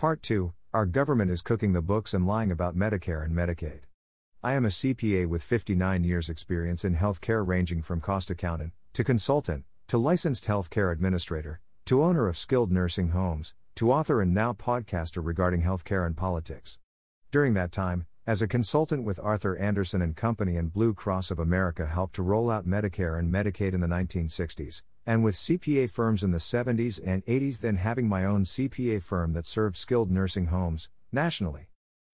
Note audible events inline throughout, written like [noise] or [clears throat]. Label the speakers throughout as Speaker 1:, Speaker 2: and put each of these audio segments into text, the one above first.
Speaker 1: Part 2 Our government is cooking the books and lying about Medicare and Medicaid. I am a CPA with 59 years' experience in healthcare, ranging from cost accountant to consultant to licensed healthcare administrator to owner of skilled nursing homes to author and now podcaster regarding healthcare and politics. During that time, as a consultant with Arthur Andersen and Company and Blue Cross of America helped to roll out Medicare and Medicaid in the 1960s, and with CPA firms in the 70s and 80s, then having my own CPA firm that served skilled nursing homes nationally.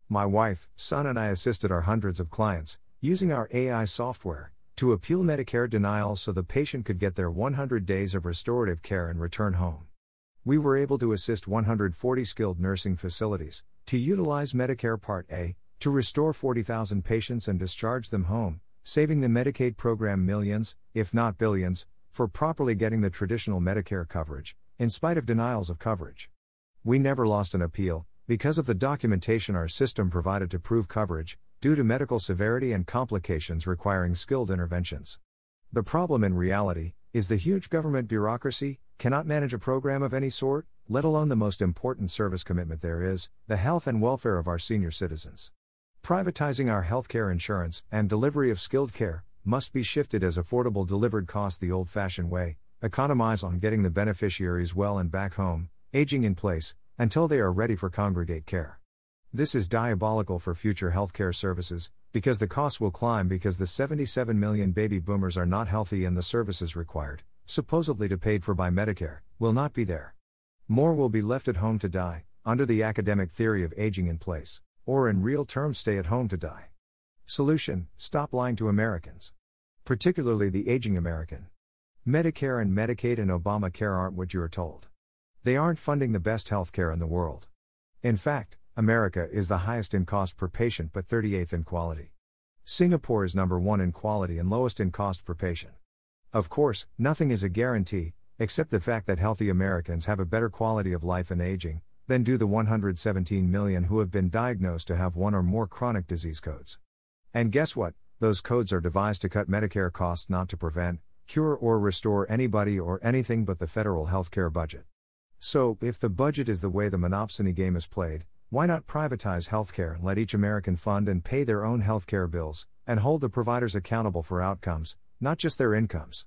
Speaker 1: My wife, son, and I assisted our hundreds of clients, using our AI software, to appeal Medicare denials so the patient could get their 100 days of restorative care and return home. We were able to assist 140 skilled nursing facilities to utilize Medicare Part A to restore 40,000 patients and discharge them home, saving the Medicaid program millions, if not billions, for properly getting the traditional Medicare coverage, in spite of denials of coverage. We never lost an appeal, because of the documentation our system provided to prove coverage, due to medical severity and complications requiring skilled interventions. The problem in reality is the huge government bureaucracy cannot manage a program of any sort, let alone the most important service commitment there is the health and welfare of our senior citizens. Privatizing our healthcare insurance and delivery of skilled care must be shifted as affordable delivered cost the old fashioned way, economize on getting the beneficiaries well and back home, aging in place, until they are ready for congregate care. This is diabolical for future healthcare services, because the costs will climb because the 77 million baby boomers are not healthy and the services required, supposedly to paid for by Medicare, will not be there. More will be left at home to die, under the academic theory of aging in place or in real terms, stay at home to die. Solution Stop lying to Americans. Particularly the aging American. Medicare and Medicaid and Obamacare aren't what you are told. They aren't funding the best healthcare in the world. In fact, America is the highest in cost per patient but 38th in quality. Singapore is number one in quality and lowest in cost per patient. Of course, nothing is a guarantee, except the fact that healthy Americans have a better quality of life and aging, than do the 117 million who have been diagnosed to have one or more chronic disease codes. And guess what? Those codes are devised to cut Medicare costs, not to prevent, cure, or restore anybody or anything but the federal healthcare budget. So, if the budget is the way the monopsony game is played, why not privatize healthcare and let each American fund and pay their own healthcare bills, and hold the providers accountable for outcomes, not just their incomes?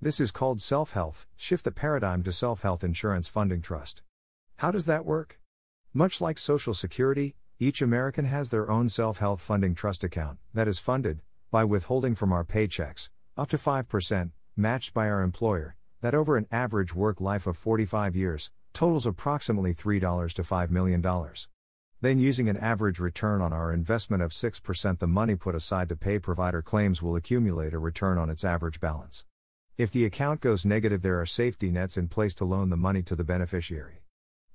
Speaker 1: This is called self health, shift the paradigm to self health insurance funding trust. How does that work? Much like Social Security, each American has their own self health funding trust account that is funded, by withholding from our paychecks, up to 5%, matched by our employer, that over an average work life of 45 years, totals approximately $3 to $5 million. Then, using an average return on our investment of 6%, the money put aside to pay provider claims will accumulate a return on its average balance. If the account goes negative, there are safety nets in place to loan the money to the beneficiary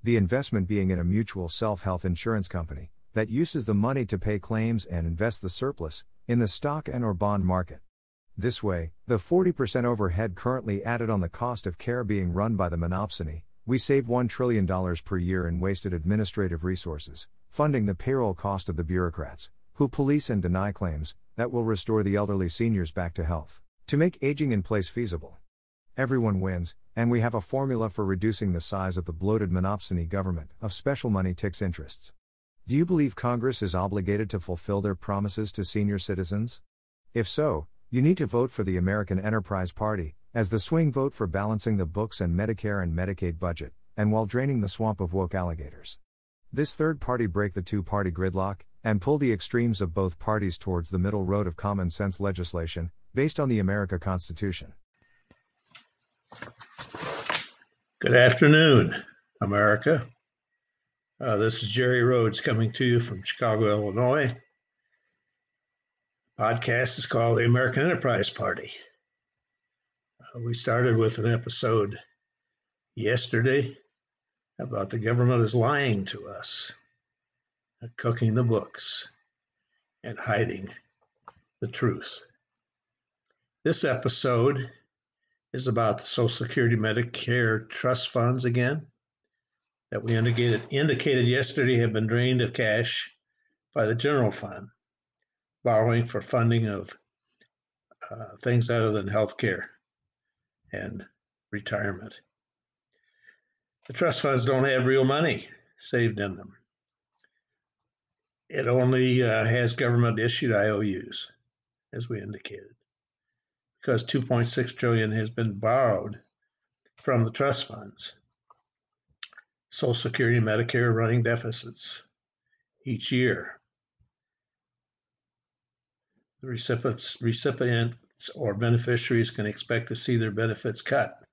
Speaker 1: the investment being in a mutual self health insurance company that uses the money to pay claims and invest the surplus in the stock and or bond market. This way, the 40% overhead currently added on the cost of care being run by the monopsony, we save $1 trillion per year in wasted administrative resources, funding the payroll cost of the bureaucrats, who police and deny claims that will restore the elderly seniors back to health, to make aging in place feasible. Everyone wins, and we have a formula for reducing the size of the bloated monopsony government of special money ticks interests. Do you believe Congress is obligated to fulfill their promises to senior citizens? If so, you need to vote for the American Enterprise Party, as the swing vote for balancing the books and Medicare and Medicaid budget, and while draining the swamp of woke alligators. This third party break the two party gridlock, and pull the extremes of both parties towards the middle road of common sense legislation, based on the America Constitution.
Speaker 2: Good afternoon, America. Uh, this is Jerry Rhodes coming to you from Chicago, Illinois. Podcast is called The American Enterprise Party. Uh, we started with an episode yesterday about the government is lying to us, uh, cooking the books, and hiding the truth. This episode is about the Social Security Medicare trust funds again that we indicated indicated yesterday have been drained of cash by the general fund, borrowing for funding of uh, things other than health care and retirement. The trust funds don't have real money, saved in them. It only uh, has government issued IOUs, as we indicated, because 2.6 trillion has been borrowed from the trust funds. Social Security and Medicare running deficits each year. The recipients, recipients or beneficiaries can expect to see their benefits cut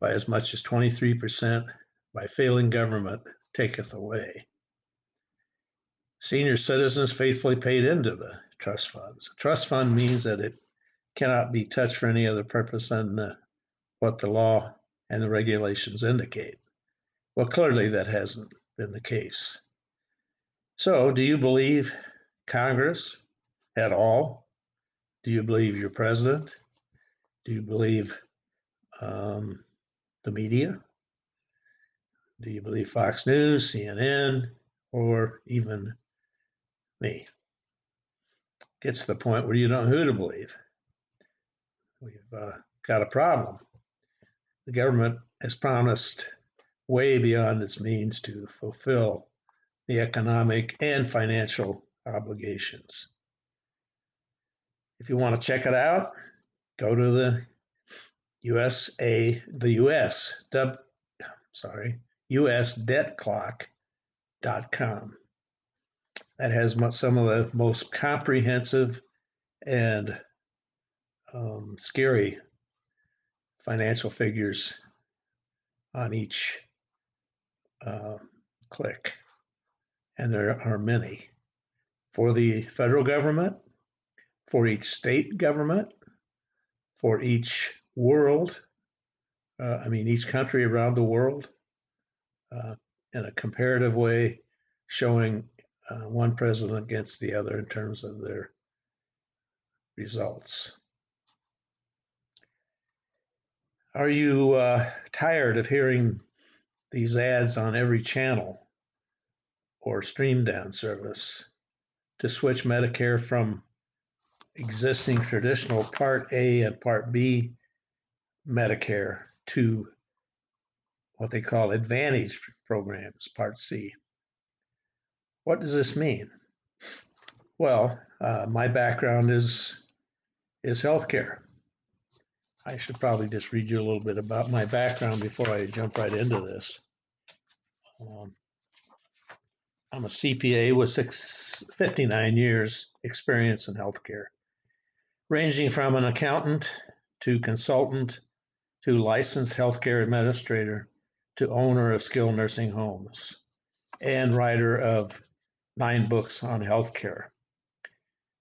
Speaker 2: by as much as 23% by failing government taketh away. Senior citizens faithfully paid into the trust funds. A trust fund means that it cannot be touched for any other purpose than the, what the law and the regulations indicate. Well, clearly that hasn't been the case. So, do you believe Congress at all? Do you believe your president? Do you believe um, the media? Do you believe Fox News, CNN, or even me? Gets to the point where you don't know who to believe. We've uh, got a problem. The government has promised way beyond its means to fulfill the economic and financial obligations. If you want to check it out, go to the USA, the US, dub, sorry, usdebtclock.com. That has some of the most comprehensive and um, scary financial figures on each uh, click. And there are many for the federal government, for each state government, for each world, uh, I mean, each country around the world, uh, in a comparative way, showing uh, one president against the other in terms of their results. Are you uh, tired of hearing these ads on every channel or stream down service to switch Medicare from existing traditional Part A and Part B Medicare to what they call Advantage programs, Part C. What does this mean? Well, uh, my background is is healthcare. I should probably just read you a little bit about my background before I jump right into this. Um, I'm a CPA with six, 59 years experience in healthcare, ranging from an accountant to consultant to licensed healthcare administrator to owner of skilled nursing homes and writer of nine books on healthcare.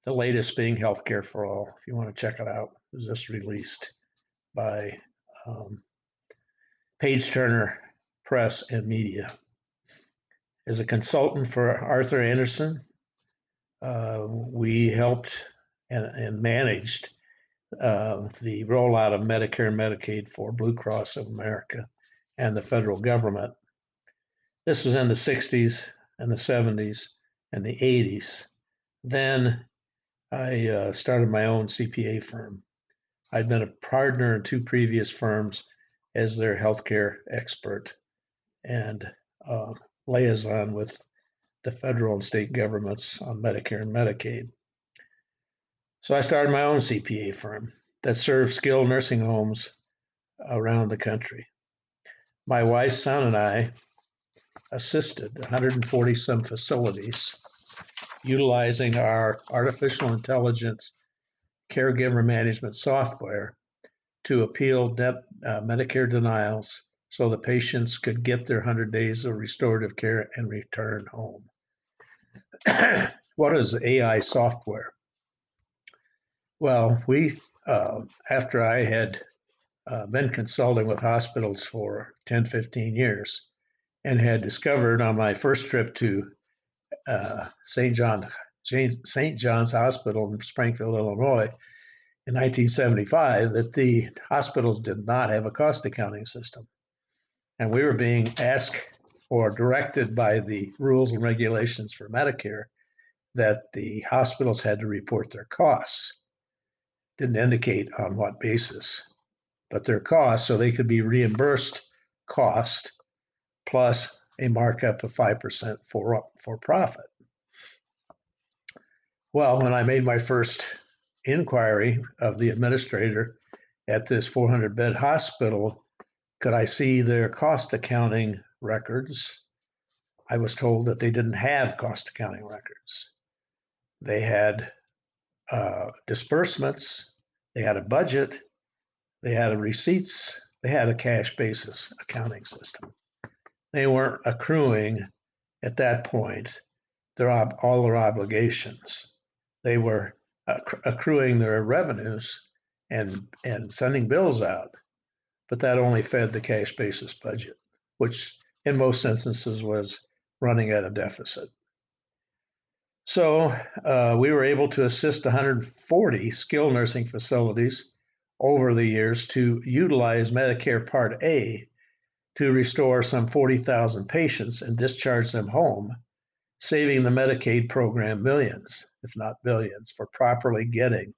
Speaker 2: The latest being Healthcare for All. If you want to check it out, it was just released by um, Page Turner Press and Media. As a consultant for Arthur Andersen, uh, we helped and, and managed uh, the rollout of Medicare and Medicaid for Blue Cross of America and the federal government. This was in the 60s and the 70s and the 80s. Then I uh, started my own CPA firm. I'd been a partner in two previous firms as their healthcare expert and uh, liaison with the federal and state governments on Medicare and Medicaid. So I started my own CPA firm that serves skilled nursing homes around the country. My wife, son, and I assisted 140 some facilities utilizing our artificial intelligence caregiver management software to appeal de- uh, Medicare denials so the patients could get their 100 days of restorative care and return home. [clears throat] what is AI software? Well, we, uh, after I had uh, been consulting with hospitals for 10, 15 years and had discovered on my first trip to uh, St. John, St. John's Hospital in Springfield, Illinois, in 1975, that the hospitals did not have a cost accounting system. And we were being asked or directed by the rules and regulations for Medicare that the hospitals had to report their costs didn't indicate on what basis, but their costs, so they could be reimbursed cost plus a markup of 5% for, for profit. Well, when I made my first inquiry of the administrator at this 400 bed hospital, could I see their cost accounting records? I was told that they didn't have cost accounting records. They had uh, disbursements, they had a budget, they had a receipts, they had a cash basis accounting system. They weren't accruing at that point their all their obligations. They were accruing their revenues and and sending bills out, but that only fed the cash basis budget, which in most instances was running at a deficit. So uh, we were able to assist 140 skilled nursing facilities over the years to utilize Medicare Part A to restore some 40,000 patients and discharge them home, saving the Medicaid program millions, if not billions, for properly getting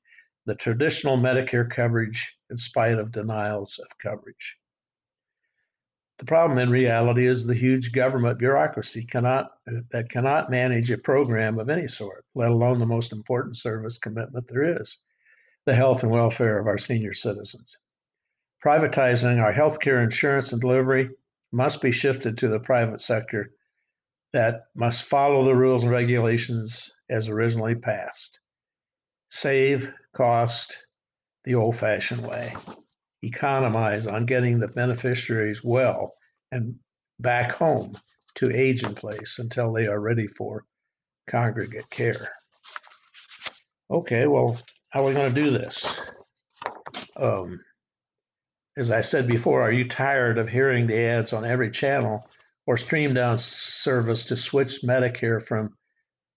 Speaker 2: the traditional Medicare coverage in spite of denials of coverage. The problem in reality is the huge government bureaucracy cannot that cannot manage a program of any sort, let alone the most important service commitment there is, the health and welfare of our senior citizens. Privatizing our healthcare insurance and delivery must be shifted to the private sector that must follow the rules and regulations as originally passed. Save cost the old fashioned way. Economize on getting the beneficiaries well and back home to age in place until they are ready for congregate care. Okay, well, how are we going to do this? Um, as I said before, are you tired of hearing the ads on every channel or stream down service to switch Medicare from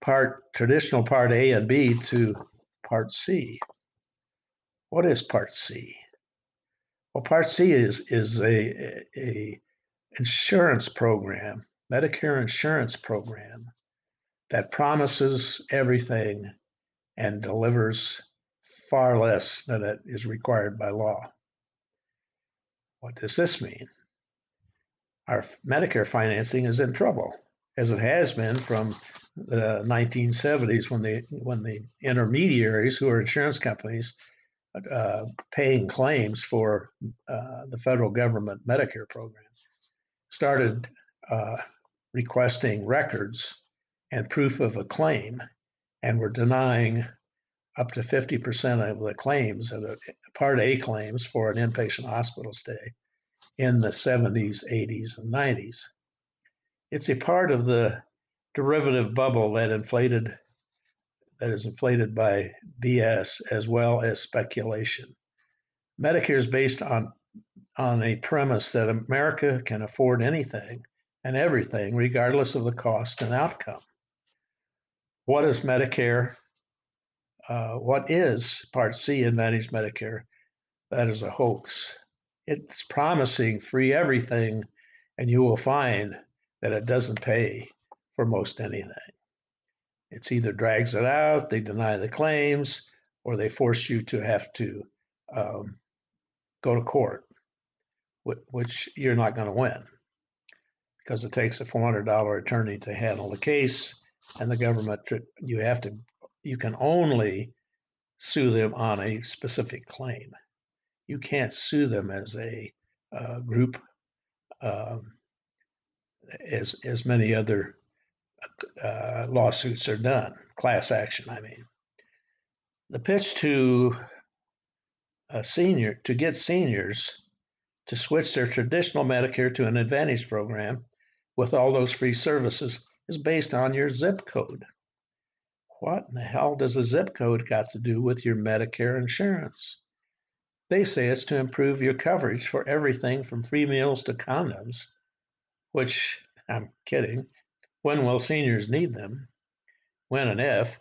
Speaker 2: part traditional part A and B to part C? What is part C? Well, part C is is a, a insurance program, Medicare insurance program that promises everything and delivers far less than it is required by law. What does this mean? Our Medicare financing is in trouble, as it has been from the 1970s when the when the intermediaries, who are insurance companies, uh, paying claims for uh, the federal government Medicare program, started uh, requesting records and proof of a claim, and were denying up to 50% of the claims, of the Part A claims for an inpatient hospital stay in the 70s, 80s, and 90s. It's a part of the derivative bubble that inflated that is inflated by BS as well as speculation. Medicare is based on on a premise that America can afford anything and everything regardless of the cost and outcome. What is Medicare? Uh, what is Part C in managed Medicare? That is a hoax. It's promising free everything, and you will find that it doesn't pay for most anything. It's either drags it out, they deny the claims, or they force you to have to um, go to court, which you're not going to win because it takes a $400 attorney to handle the case, and the government you have to you can only sue them on a specific claim. You can't sue them as a uh, group, um, as as many other uh, lawsuits are done, class action. I mean, the pitch to a senior to get seniors to switch their traditional Medicare to an Advantage program with all those free services is based on your zip code. What in the hell does a zip code got to do with your Medicare insurance? They say it's to improve your coverage for everything from free meals to condoms, which I'm kidding. When will seniors need them? When and if?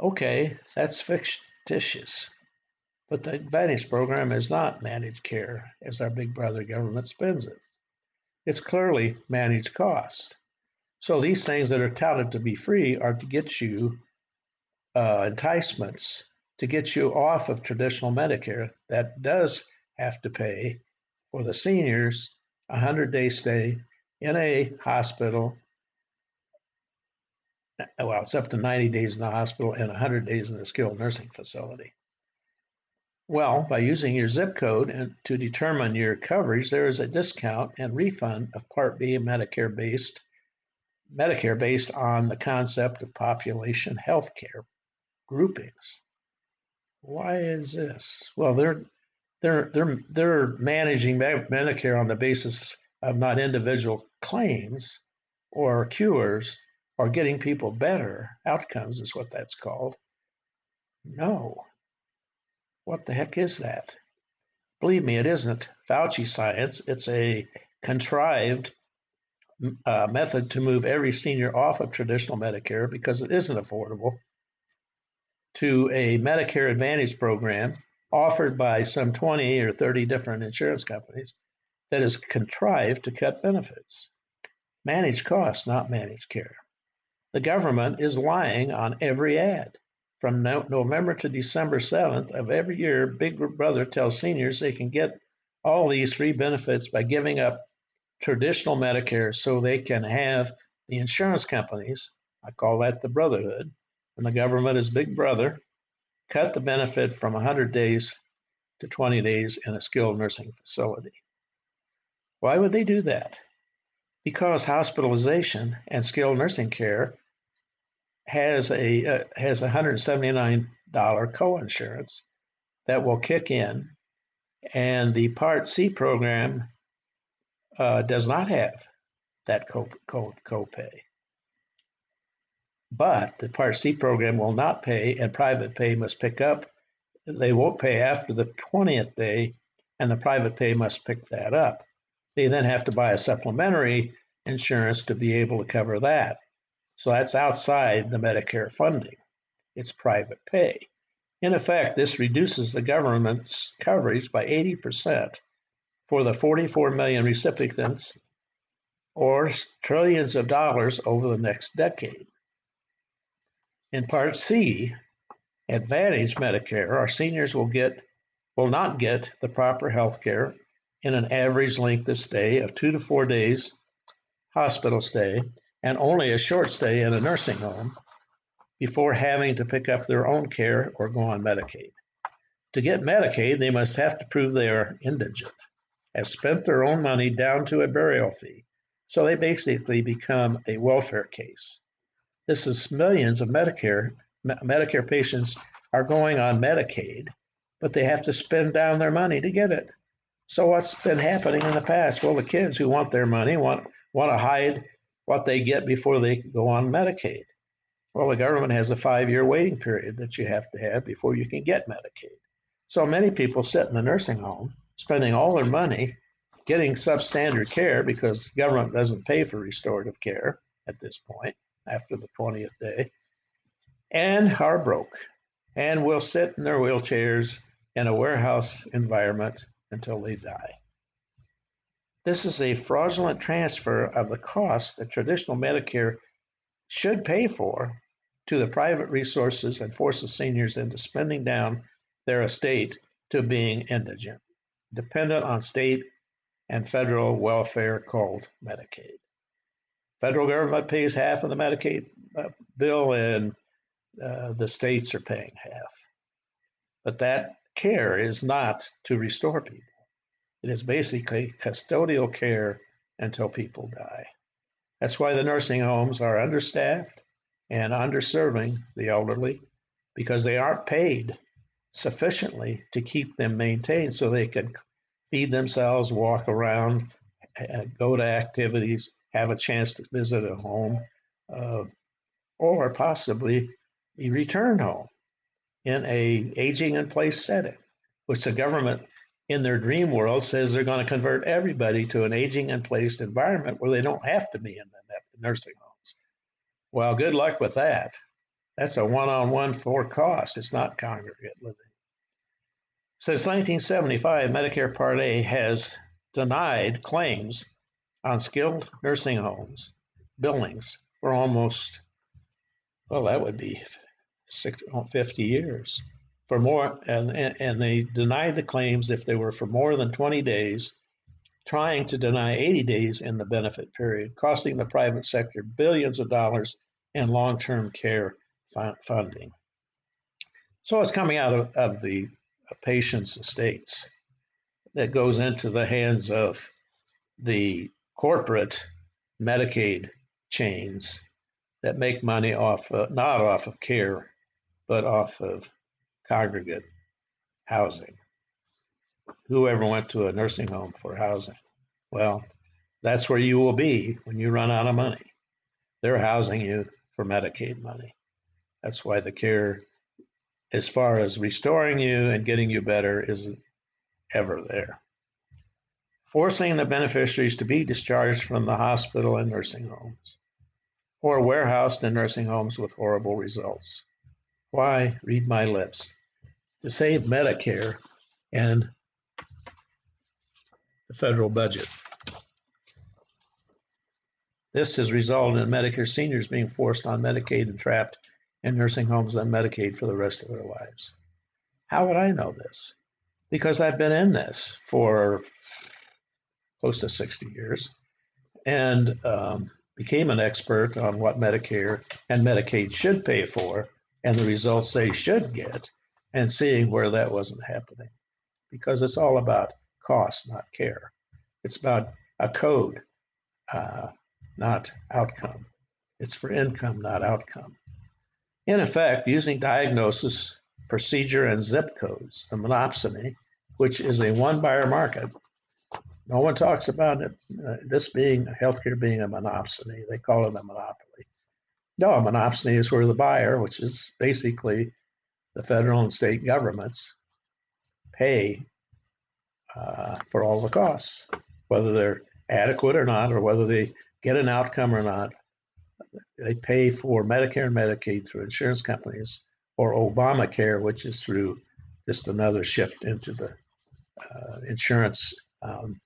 Speaker 2: Okay, that's fictitious. But the Advantage program is not managed care as our big brother government spends it. It's clearly managed cost. So these things that are touted to be free are to get you uh, enticements to get you off of traditional Medicare that does have to pay for the seniors a 100 day stay in a hospital. Well, it's up to 90 days in the hospital and 100 days in a skilled nursing facility. Well, by using your zip code and to determine your coverage, there is a discount and refund of Part B Medicare based Medicare based on the concept of population health care groupings. Why is this? Well, they're they're they're they're managing Medicare on the basis of not individual claims or cures or getting people better outcomes is what that's called. No. What the heck is that? Believe me, it isn't Fauci science. It's a contrived uh, method to move every senior off of traditional Medicare because it isn't affordable to a Medicare Advantage program offered by some 20 or 30 different insurance companies that is contrived to cut benefits. Manage costs, not manage care. The government is lying on every ad. From no- November to December 7th of every year, Big Brother tells seniors they can get all these free benefits by giving up traditional Medicare so they can have the insurance companies, I call that the brotherhood, and the government is big brother, cut the benefit from 100 days to 20 days in a skilled nursing facility. Why would they do that? Because hospitalization and skilled nursing care has a uh, has a $179 coinsurance that will kick in, and the Part C program uh, does not have that co- co- copay. But the Part C program will not pay, and private pay must pick up. They won't pay after the 20th day, and the private pay must pick that up. They then have to buy a supplementary insurance to be able to cover that. So that's outside the Medicare funding. It's private pay. In effect, this reduces the government's coverage by 80% for the 44 million recipients or trillions of dollars over the next decade. In Part C, Advantage Medicare, our seniors will get will not get the proper health care in an average length of stay of two to four days hospital stay and only a short stay in a nursing home before having to pick up their own care or go on Medicaid. To get Medicaid, they must have to prove they are indigent, have spent their own money down to a burial fee. So they basically become a welfare case. This is millions of Medicare Medicare patients are going on Medicaid, but they have to spend down their money to get it. So what's been happening in the past? Well, the kids who want their money want want to hide what they get before they go on Medicaid. Well, the government has a five year waiting period that you have to have before you can get Medicaid. So many people sit in a nursing home spending all their money getting substandard care because government doesn't pay for restorative care at this point after the 20th day and are broke and will sit in their wheelchairs in a warehouse environment until they die. This is a fraudulent transfer of the costs that traditional Medicare should pay for to the private resources and forces seniors into spending down their estate to being indigent, dependent on state and federal welfare called Medicaid. Federal government pays half of the Medicaid uh, bill, and uh, the states are paying half. But that care is not to restore people. It is basically custodial care until people die. That's why the nursing homes are understaffed and underserving the elderly because they aren't paid sufficiently to keep them maintained so they can feed themselves, walk around, go to activities, have a chance to visit a home, uh, or possibly be returned home in a aging in place setting, which the government in their dream world says they're going to convert everybody to an aging in place environment where they don't have to be in the nursing homes. Well, good luck with that. That's a one on one for cost. It's not congregate living. Since 1975, Medicare Part A has denied claims on skilled nursing homes billings for almost, well, that would be six, 50 years for more, and, and they denied the claims if they were for more than 20 days trying to deny 80 days in the benefit period, costing the private sector billions of dollars in long term care funding. So it's coming out of, of the patient's estates that goes into the hands of the corporate Medicaid chains that make money off uh, not off of care, but off of congregate housing. Whoever went to a nursing home for housing? Well, that's where you will be when you run out of money. They're housing you for Medicaid money. That's why the care, as far as restoring you and getting you better, isn't ever there. Forcing the beneficiaries to be discharged from the hospital and nursing homes, or warehoused in nursing homes with horrible results. Why? Read my lips. To save Medicare and the federal budget. This has resulted in Medicare seniors being forced on Medicaid and trapped in nursing homes on Medicaid for the rest of their lives. How would I know this? Because I've been in this for close to 60 years and um, became an expert on what Medicare and Medicaid should pay for and the results they should get and seeing where that wasn't happening. Because it's all about cost, not care. It's about a code, uh, not outcome. It's for income, not outcome. In effect, using diagnosis, procedure, and zip codes, the monopsony, which is a one buyer market. No one talks about it, uh, this being healthcare being a monopsony. They call it a monopoly. No, a monopsony is where the buyer, which is basically the federal and state governments, pay uh, for all the costs, whether they're adequate or not, or whether they get an outcome or not. They pay for Medicare and Medicaid through insurance companies or Obamacare, which is through just another shift into the uh, insurance um,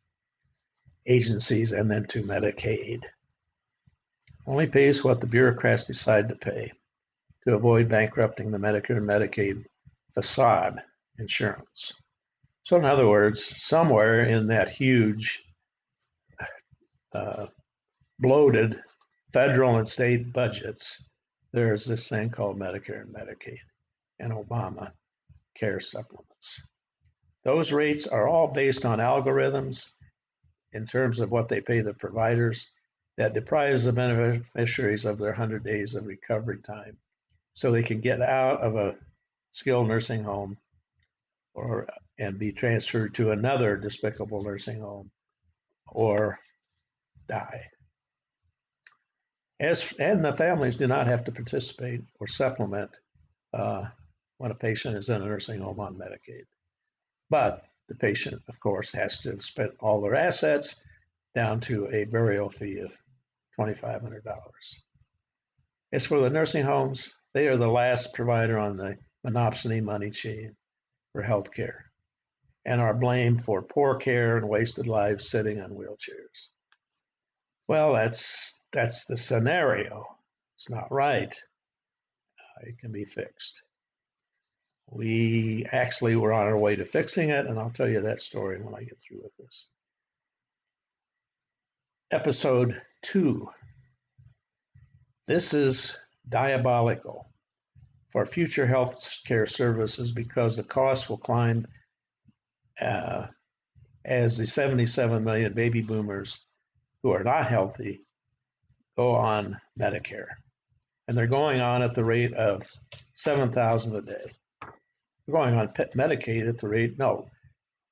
Speaker 2: agencies and then to Medicaid. Only pays what the bureaucrats decide to pay to avoid bankrupting the Medicare and Medicaid facade insurance. So, in other words, somewhere in that huge, uh, bloated federal and state budgets, there's this thing called Medicare and Medicaid and Obama care supplements. Those rates are all based on algorithms in terms of what they pay the providers that deprives the beneficiaries of their 100 days of recovery time so they can get out of a skilled nursing home or and be transferred to another despicable nursing home or die. As, and the families do not have to participate or supplement uh, when a patient is in a nursing home on Medicaid. But the patient, of course, has to have spent all their assets down to a burial fee of $2,500. As for the nursing homes, they are the last provider on the monopsony money chain for health care and are blamed for poor care and wasted lives sitting on wheelchairs. Well, that's that's the scenario. It's not right. Uh, it can be fixed. We actually were on our way to fixing it, and I'll tell you that story when I get through with this. Episode two. This is diabolical for future health care services because the costs will climb uh, as the 77 million baby boomers who are not healthy go on Medicare. And they're going on at the rate of 7,000 a day. Going on Medicaid at the rate, no,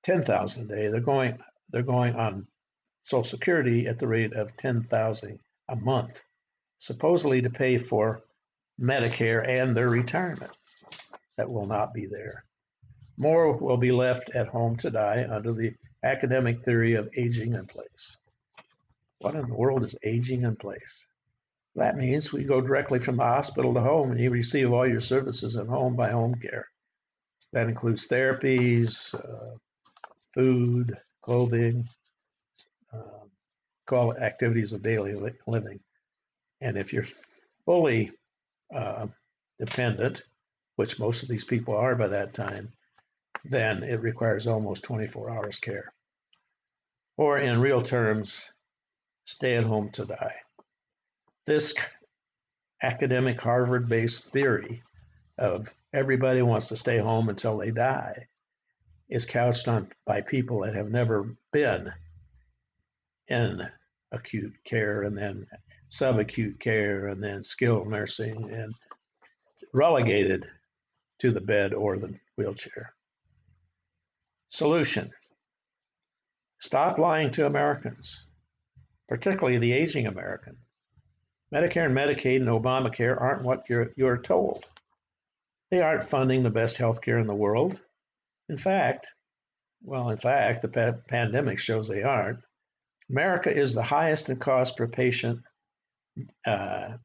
Speaker 2: 10,000 a day. They're going, they're going on Social Security at the rate of 10,000 a month, supposedly to pay for Medicare and their retirement. That will not be there. More will be left at home to die under the academic theory of aging in place. What in the world is aging in place? That means we go directly from the hospital to home and you receive all your services at home by home care. That includes therapies, uh, food, clothing, uh, call it activities of daily living. And if you're fully uh, dependent, which most of these people are by that time, then it requires almost 24 hours care. or in real terms, stay at home to die. This academic Harvard based theory of everybody wants to stay home until they die is couched on by people that have never been in acute care and then subacute care and then skilled nursing and relegated to the bed or the wheelchair. Solution Stop lying to Americans, particularly the aging American. Medicare and Medicaid and Obamacare aren't what you're, you're told. They aren't funding the best healthcare in the world. In fact, well, in fact, the pa- pandemic shows they aren't. America is the highest in cost per patient uh,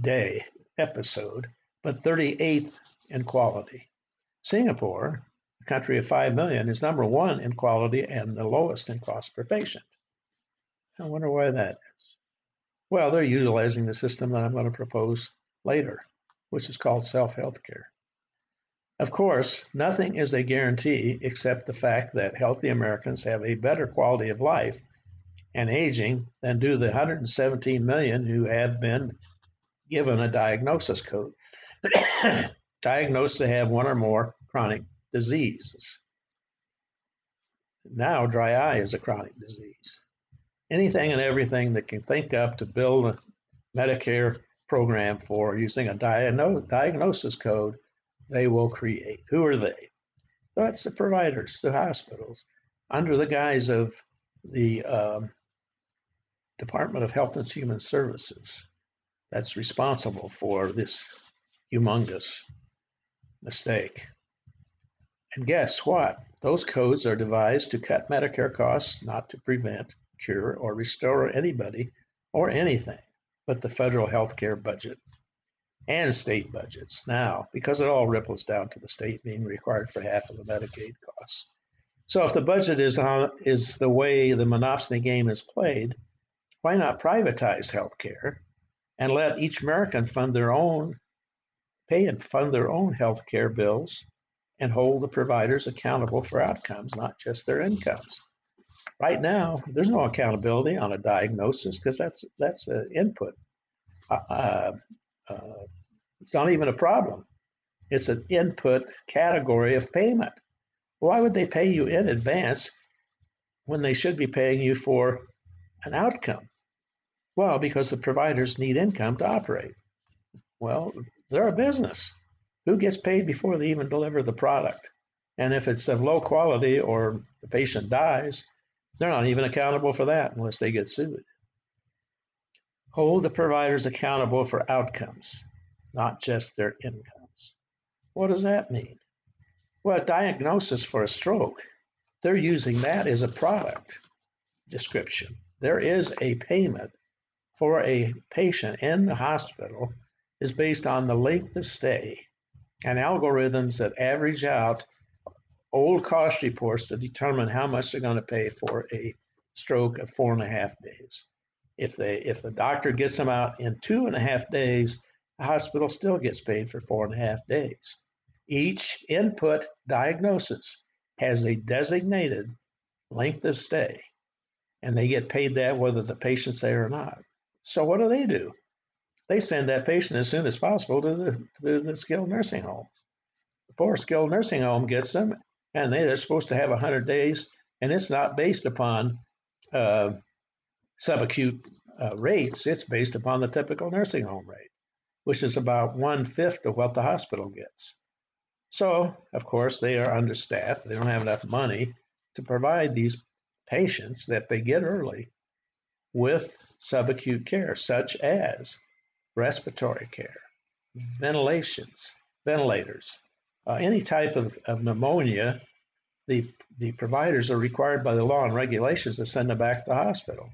Speaker 2: day episode, but 38th in quality. Singapore, a country of 5 million, is number one in quality and the lowest in cost per patient. I wonder why that is. Well, they're utilizing the system that I'm going to propose later, which is called self health care. Of course, nothing is a guarantee except the fact that healthy Americans have a better quality of life and aging than do the 117 million who have been given a diagnosis code, [coughs] diagnosed to have one or more chronic diseases. Now, dry eye is a chronic disease. Anything and everything that can think up to build a Medicare program for using a diagnosis code, they will create. Who are they? That's the providers, the hospitals, under the guise of the um, Department of Health and Human Services that's responsible for this humongous mistake. And guess what? Those codes are devised to cut Medicare costs, not to prevent, cure, or restore anybody or anything but the federal health care budget and state budgets now, because it all ripples down to the state being required for half of the Medicaid costs. So if the budget is on, is the way the monopsony game is played, why not privatize healthcare and let each American fund their own, pay and fund their own healthcare bills and hold the providers accountable for outcomes, not just their incomes? Right now, there's no accountability on a diagnosis because that's that's an input. Uh, uh, uh, it's not even a problem. It's an input category of payment. Why would they pay you in advance when they should be paying you for an outcome? Well, because the providers need income to operate. Well, they're a business. Who gets paid before they even deliver the product? And if it's of low quality or the patient dies, they're not even accountable for that unless they get sued. Hold the providers accountable for outcomes, not just their incomes. What does that mean? Well, diagnosis for a stroke, they're using that as a product description. There is a payment for a patient in the hospital is based on the length of stay and algorithms that average out old cost reports to determine how much they're going to pay for a stroke of four and a half days. If they if the doctor gets them out in two and a half days, the hospital still gets paid for four and a half days. Each input diagnosis has a designated length of stay, and they get paid that whether the patient's there or not. So what do they do? They send that patient as soon as possible to the, to the skilled nursing home. The poor skilled nursing home gets them, and they, are supposed to have 100 days, and it's not based upon uh, subacute uh, rates. It's based upon the typical nursing home rate, which is about one fifth of what the hospital gets. So, of course, they are understaffed. They don't have enough money to provide these patients that they get early with subacute care, such as respiratory care, ventilations, ventilators, uh, any type of, of pneumonia, the, the providers are required by the law and regulations to send them back to the hospital.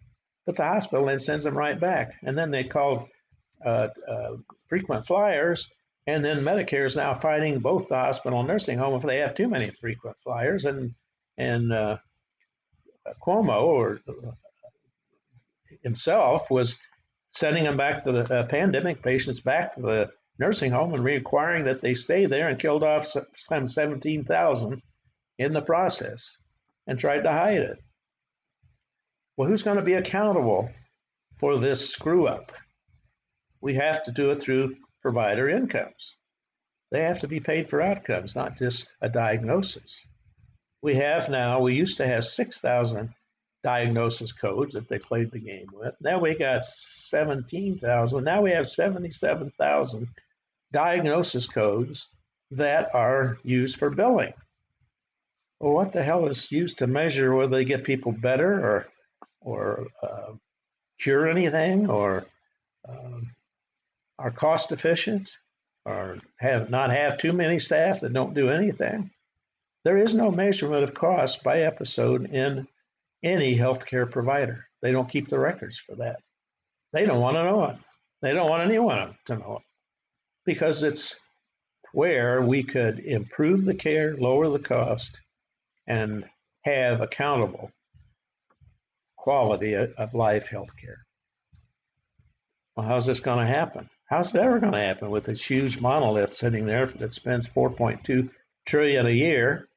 Speaker 2: But the hospital then sends them right back. And then they call uh, uh, frequent flyers. And then Medicare is now fighting both the hospital and nursing home if they have too many frequent flyers. And, and uh, Cuomo, or himself was sending them back to the uh, pandemic patients back to the nursing home and requiring that they stay there and killed off some 17,000 in the process and tried to hide it. Well, who's going to be accountable for this screw up? We have to do it through provider incomes. They have to be paid for outcomes, not just a diagnosis. We have now, we used to have 6,000 diagnosis codes that they played the game with. Now we got 17,000. Now we have 77,000 diagnosis codes that are used for billing. Well, what the hell is used to measure whether they get people better or or uh, cure anything or um, are cost efficient or have not have too many staff that don't do anything? There is no measurement of cost by episode in any healthcare provider. They don't keep the records for that. They don't want to know it. They don't want anyone to know it because it's where we could improve the care, lower the cost, and have accountable quality of life healthcare. Well, how's this going to happen? How's it ever going to happen with this huge monolith sitting there that spends 4.2 trillion a year?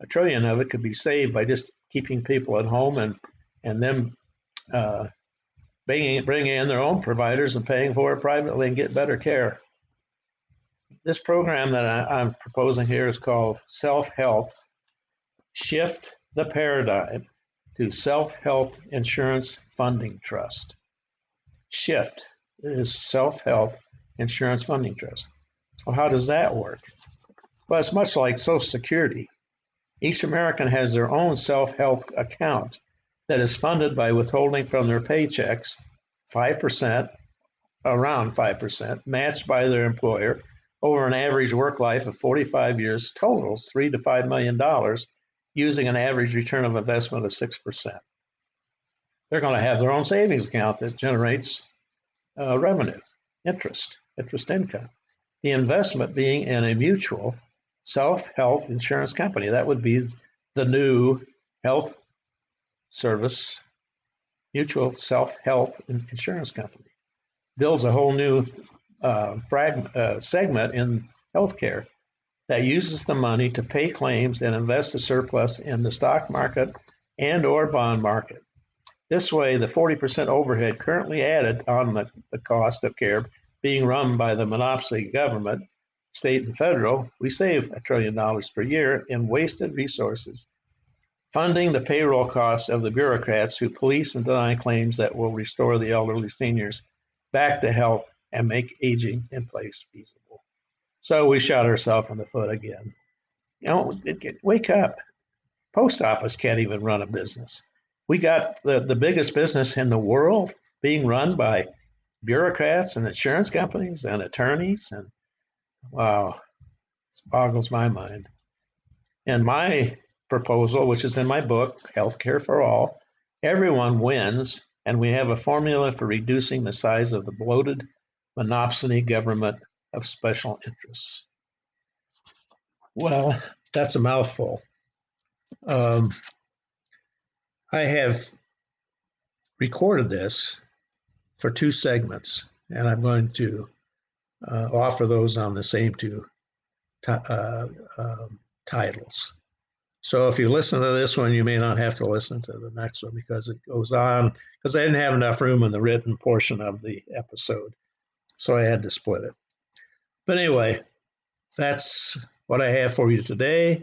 Speaker 2: A trillion of it could be saved by just keeping people at home and and them uh, bringing bringing in their own providers and paying for it privately and get better care. This program that I, I'm proposing here is called Self Health. Shift the paradigm to Self Health Insurance Funding Trust. Shift is Self Health Insurance Funding Trust. Well, how does that work? Well, it's much like Social Security. Each American has their own self health account that is funded by withholding from their paychecks 5%, around 5%, matched by their employer over an average work life of 45 years totals 3 to 5 million dollars using an average return of investment of 6%. They're going to have their own savings account that generates uh, revenue, interest, interest income. The investment being in a mutual self health insurance company. That would be the new health service mutual self health insurance company. Builds a whole new uh, frag- uh, segment in healthcare that uses the money to pay claims and invest the surplus in the stock market and or bond market. This way, the 40% overhead currently added on the, the cost of care being run by the monopoly government state and federal, we save a trillion dollars per year in wasted resources, funding the payroll costs of the bureaucrats who police and deny claims that will restore the elderly seniors back to health and make aging in place feasible. So we shot ourselves in the foot again. You know, wake up. Post office can't even run a business. We got the, the biggest business in the world being run by bureaucrats and insurance companies and attorneys and Wow, this boggles my mind. And my proposal, which is in my book, Healthcare for All, everyone wins, and we have a formula for reducing the size of the bloated monopsony government of special interests. Well, that's a mouthful. Um, I have recorded this for two segments, and I'm going to uh, offer those on the same two uh, um, titles. So if you listen to this one, you may not have to listen to the next one because it goes on, because I didn't have enough room in the written portion of the episode. So I had to split it. But anyway, that's what I have for you today.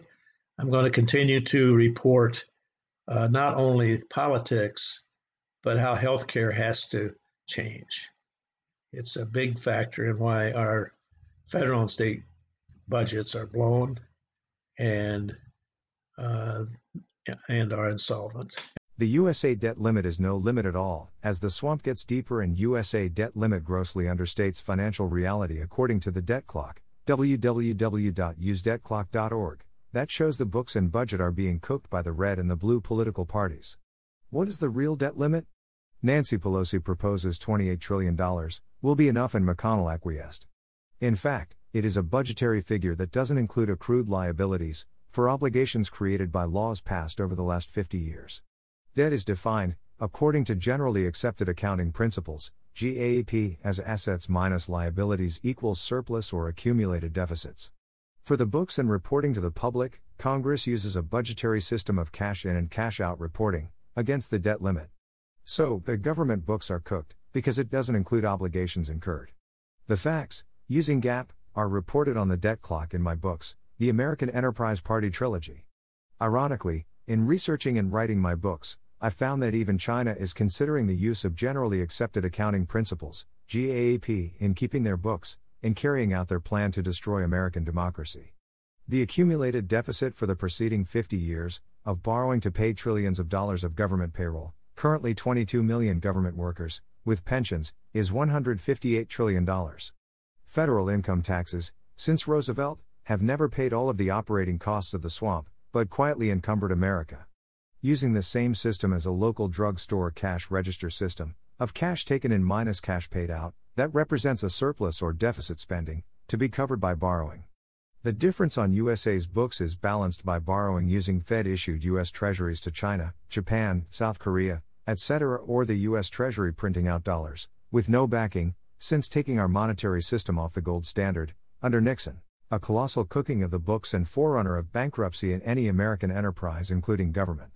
Speaker 2: I'm going to continue to report uh, not only politics, but how healthcare has to change it's a big factor in why our federal and state budgets are blown and uh, and are insolvent.
Speaker 1: The USA debt limit is no limit at all, as the swamp gets deeper and USA debt limit grossly understates financial reality according to the debt clock, www.usdebtclock.org, that shows the books and budget are being cooked by the red and the blue political parties. What is the real debt limit? Nancy Pelosi proposes $28 trillion, will be enough and McConnell acquiesced. In fact, it is a budgetary figure that doesn't include accrued liabilities, for obligations created by laws passed over the last 50 years. Debt is defined, according to generally accepted accounting principles, GAAP, as assets minus liabilities equals surplus or accumulated deficits. For the books and reporting to the public, Congress uses a budgetary system of cash in and cash out reporting, against the debt limit. So, the government books are cooked, because it doesn't include obligations incurred. The facts, using GAAP, are reported on the debt clock in my books, the American Enterprise Party Trilogy. Ironically, in researching and writing my books, I found that even China is considering the use of generally accepted accounting principles, GAAP, in keeping their books, in carrying out their plan to destroy American democracy. The accumulated deficit for the preceding 50 years, of borrowing to pay trillions of dollars of government payroll, currently 22 million government workers, with pensions, is $158 trillion. Federal income taxes, since Roosevelt, have never paid all of the operating costs of the swamp, but quietly encumbered America. Using the same system as a local drugstore cash register system, of cash taken in minus cash paid out, that represents a surplus or deficit spending, to be covered by borrowing. The difference on USA's books is balanced by borrowing using Fed issued US Treasuries to China, Japan, South Korea, etc., or the US Treasury printing out dollars, with no backing, since taking our monetary system off the gold standard, under Nixon a colossal cooking of the books and forerunner of bankruptcy in any American enterprise, including government.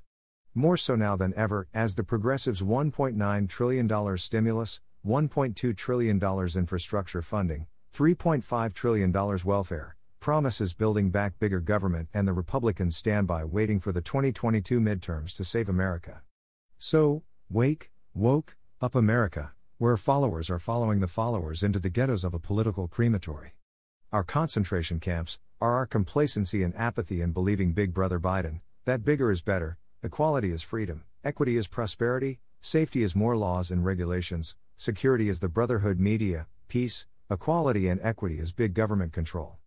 Speaker 1: More so now than ever, as the progressives' $1.9 trillion stimulus, $1.2 trillion infrastructure funding, $3.5 trillion welfare, promises building back bigger government, and the Republicans stand by waiting for the 2022 midterms to save America. So, wake, woke, up America, where followers are following the followers into the ghettos of a political crematory. Our concentration camps are our complacency and apathy in believing Big Brother Biden, that bigger is better, equality is freedom, equity is prosperity, safety is more laws and regulations, security is the brotherhood media, peace, equality and equity is big government control.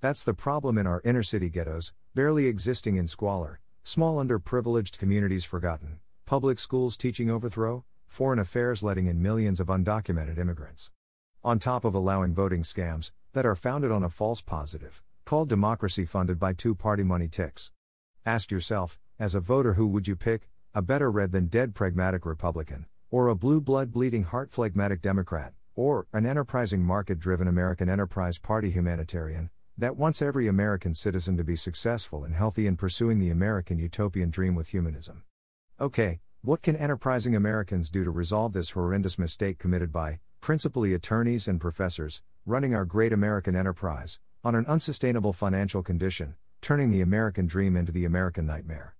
Speaker 1: That's the problem in our inner city ghettos, barely existing in squalor, small underprivileged communities forgotten, public schools teaching overthrow, foreign affairs letting in millions of undocumented immigrants. On top of allowing voting scams, that are founded on a false positive, called democracy funded by two party money ticks. Ask yourself, as a voter, who would you pick, a better red than dead pragmatic Republican, or a blue blood bleeding heart phlegmatic Democrat, or an enterprising market driven American Enterprise Party humanitarian, that wants every American citizen to be successful and healthy in pursuing the American utopian dream with humanism. Okay, what can enterprising Americans do to resolve this horrendous mistake committed by, principally attorneys and professors, running our great American enterprise, on an unsustainable financial condition, turning the American dream into the American nightmare.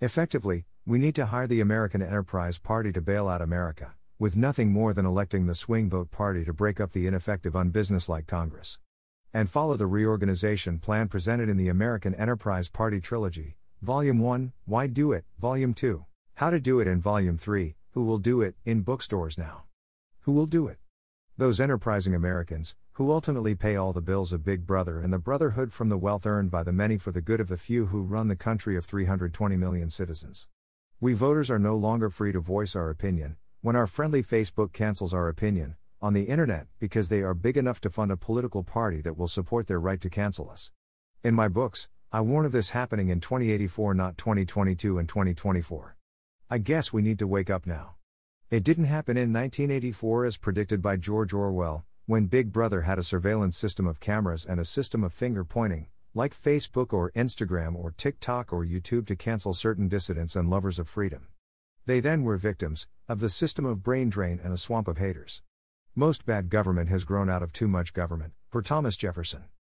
Speaker 1: Effectively, we need to hire the American Enterprise Party to bail out America, with nothing more than electing the swing vote party to break up the ineffective, unbusinesslike Congress. And follow the reorganization plan presented in the American Enterprise Party Trilogy, Volume 1, Why Do It, Volume 2, How to Do It, in Volume 3, Who Will Do It, in bookstores now. Who will do it? Those enterprising Americans, who ultimately pay all the bills of Big Brother and the Brotherhood from the wealth earned by the many for the good of the few who run the country of 320 million citizens. We voters are no longer free to voice our opinion, when our friendly Facebook cancels our opinion, on the internet, because they are big enough to fund a political party that will support their right to cancel us. In my books, I warn of this happening in 2084, not 2022 and 2024. I guess we need to wake up now. It didn't happen in 1984 as predicted by George Orwell, when Big Brother had a surveillance system of cameras and a system of finger pointing, like Facebook or Instagram or TikTok or YouTube to cancel certain dissidents and lovers of freedom. They then were victims of the system of brain drain and a swamp of haters. Most bad government has grown out of too much government, for Thomas Jefferson.